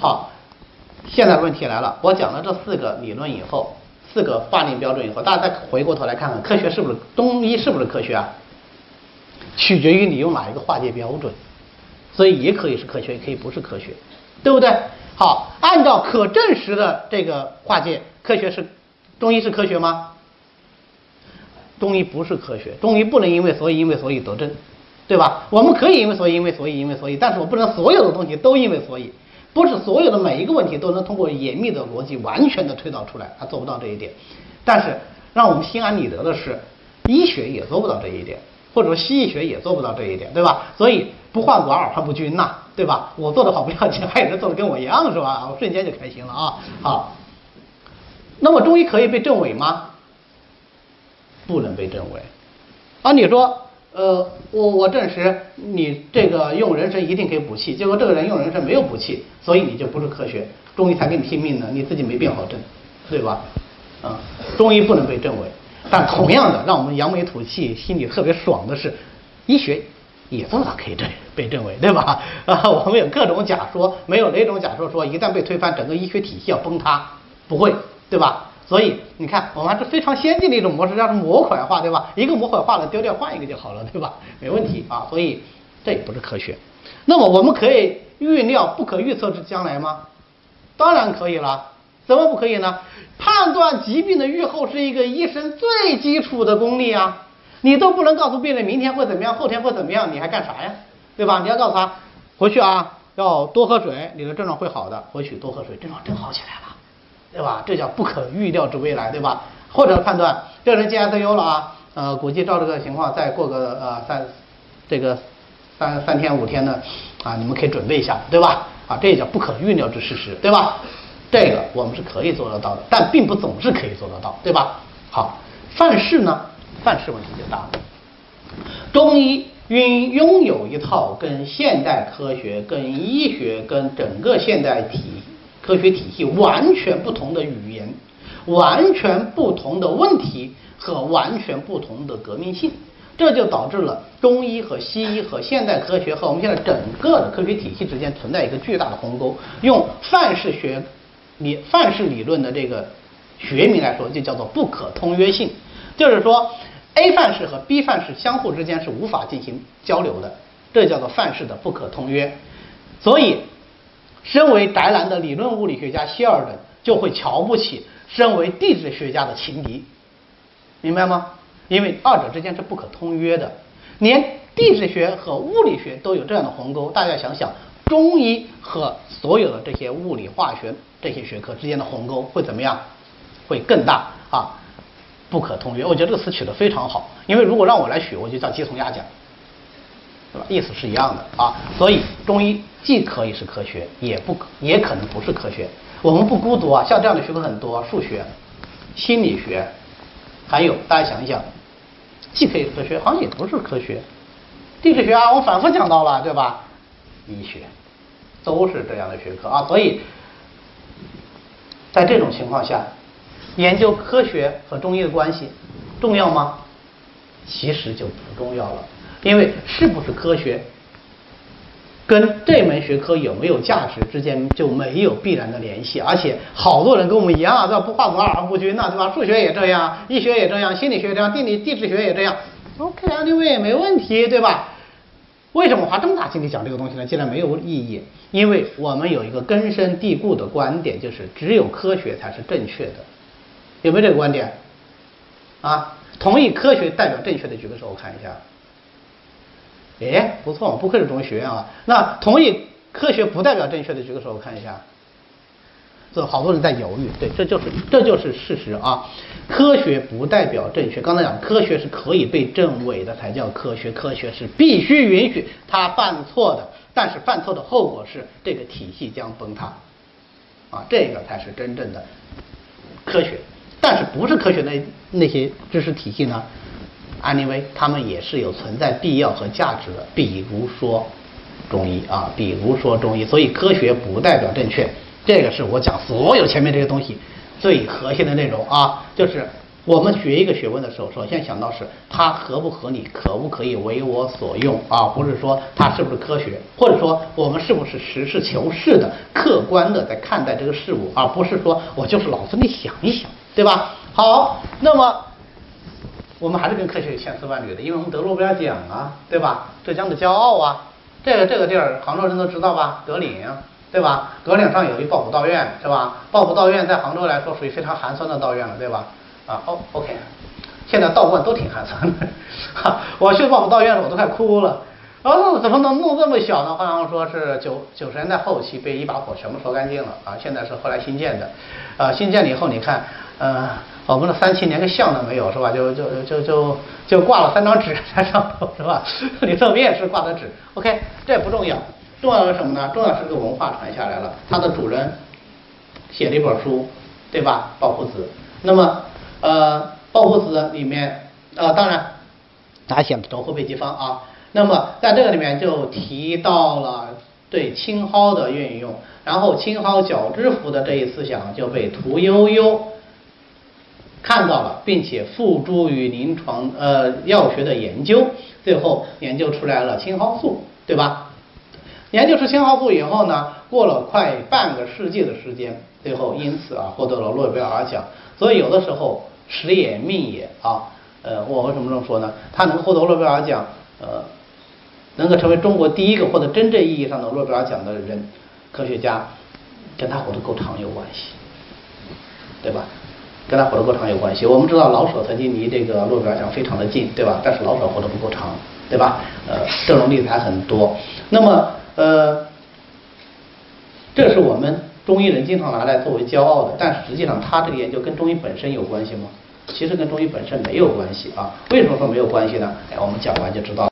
好，现在问题来了，我讲了这四个理论以后，四个法定标准以后，大家再回过头来看看，科学是不是中医是不是科学啊？取决于你用哪一个划界标准，所以也可以是科学，也可以不是科学，对不对？好，按照可证实的这个划界，科学是中医是科学吗？中医不是科学，中医不能因为所以因为所以得证，对吧？我们可以因为所以因为所以因为所以，但是我不能所有的东西都因为所以，不是所有的每一个问题都能通过严密的逻辑完全的推导出来，他做不到这一点。但是让我们心安理得的是，医学也做不到这一点，或者说西医学也做不到这一点，对吧？所以不患寡而患不均呐，对吧？我做的好不要紧，还有人做的跟我一样是吧？我瞬间就开心了啊！好，那么中医可以被证伪吗？不能被证伪，啊，你说，呃，我我证实你这个用人参一定可以补气，结果这个人用人参没有补气，所以你就不是科学，中医才给你拼命呢，你自己没病好证，对吧？啊，中医不能被证伪，但同样的，让我们扬眉吐气、心里特别爽的是，医学也做到可以证被证伪，对吧？啊，我们有各种假说，没有哪种假说说一旦被推翻，整个医学体系要崩塌，不会，对吧？所以你看，我们还是非常先进的一种模式，叫做模块化，对吧？一个模块化了，丢掉换一个就好了，对吧？没问题啊。所以这也不是科学。那么我们可以预料不可预测之将来吗？当然可以了。怎么不可以呢？判断疾病的预后是一个医生最基础的功力啊！你都不能告诉病人明天会怎么样，后天会怎么样，你还干啥呀？对吧？你要告诉他回去啊，要多喝水，你的症状会好的。回去多喝水，症状真好起来了。对吧？这叫不可预料之未来，对吧？或者判断这人进 ICU 了啊，呃，估计照这个情况再过个呃三这个三三天五天的啊，你们可以准备一下，对吧？啊，这也叫不可预料之事实，对吧？这个我们是可以做得到的，但并不总是可以做得到，对吧？好，范式呢？范式问题就大了。中医拥拥有一套跟现代科学、跟医学、跟整个现代体。科学体系完全不同的语言，完全不同的问题和完全不同的革命性，这就导致了中医和西医和现代科学和我们现在整个的科学体系之间存在一个巨大的鸿沟。用范式学理范式理论的这个学名来说，就叫做不可通约性，就是说 A 范式和 B 范式相互之间是无法进行交流的，这叫做范式的不可通约。所以。身为宅男的理论物理学家希尔顿就会瞧不起身为地质学家的情敌，明白吗？因为二者之间是不可通约的，连地质学和物理学都有这样的鸿沟。大家想想，中医和所有的这些物理化学这些学科之间的鸿沟会怎么样？会更大啊！不可通约，我觉得这个词取得非常好，因为如果让我来取，我就叫鸡同鸭讲。对吧？意思是一样的啊，所以中医既可以是科学，也不也可能不是科学。我们不孤独啊，像这样的学科很多，数学、心理学，还有大家想一想，既可以是科学，好像也不是科学。地质学啊，我反复讲到了，对吧？医学都是这样的学科啊，所以在这种情况下，研究科学和中医的关系重要吗？其实就不重要了。因为是不是科学，跟这门学科有没有价值之间就没有必然的联系，而且好多人跟我们一样啊，这不患寡而不均呐，对吧？数学也这样，医学也这样，心理学这样，地理地质学也这样，OK 啊，对不对？没问题，对吧？为什么花这么大精力讲这个东西呢？既然没有意义，因为我们有一个根深蒂固的观点，就是只有科学才是正确的，有没有这个观点？啊，同意科学代表正确的举个手，我看一下。哎，不错，不愧是中医学院啊。那同意科学不代表正确的举个手，我看一下。这好多人在犹豫，对，这就是这就是事实啊。科学不代表正确。刚才讲科学是可以被证伪的才叫科学，科学是必须允许他犯错的，但是犯错的后果是这个体系将崩塌啊，这个才是真正的科学。但是不是科学的那些知识体系呢？安利威，他们也是有存在必要和价值的。比如说中医啊，比如说中医，所以科学不代表正确。这个是我讲所有前面这些东西最核心的内容啊，就是我们学一个学问的时候，首先想到是它合不合理，可不可以为我所用啊？不是说它是不是科学，或者说我们是不是实事求是的、客观的在看待这个事物，而不是说我就是脑子里想一想，对吧？好，那么我们还是跟科学有千丝万缕的，因为我们得诺贝尔奖啊，对吧？浙江的骄傲啊，这个这个地儿杭州人都知道吧？德岭。对吧？德岭上有一抱朴道院，是吧？抱朴道院在杭州来说属于非常寒酸的道院了，对吧？啊，哦，OK，现在道观都挺寒酸的，哈，我去抱朴道院了，我都快哭了。然后怎么能弄这么小呢？好像说是九九十年代后期被一把火全部烧干净了啊，现在是后来新建的，啊，新建了以后你看，呃，我们的三清连个像都没有，是吧？就就就就就挂了三张纸在上头，是吧？里头面是挂的纸，OK，这不重要。重要的是什么呢？重要是个文化传下来了，它的主人写了一本书，对吧？《抱朴子》。那么，呃，《抱朴子》里面，呃，当然，他写的轴后备急方啊。那么，在这个里面就提到了对青蒿的运用，然后青蒿角质服的这一思想就被屠呦呦看到了，并且付诸于临床呃药学的研究，最后研究出来了青蒿素，对吧？研究出青蒿素以后呢，过了快半个世纪的时间，最后因此啊获得了诺贝尔奖。所以有的时候时也命也啊，呃，我为什么这么说呢？他能获得诺贝尔奖，呃，能够成为中国第一个获得真正意义上的诺贝尔奖的人，科学家，跟他活得够长有关系，对吧？跟他活得够长有关系。我们知道老舍曾经离这个诺贝尔奖非常的近，对吧？但是老舍活得不够长，对吧？呃，这种例子还很多。那么。呃，这是我们中医人经常拿来作为骄傲的，但实际上他这个研究跟中医本身有关系吗？其实跟中医本身没有关系啊。为什么说没有关系呢？哎，我们讲完就知道。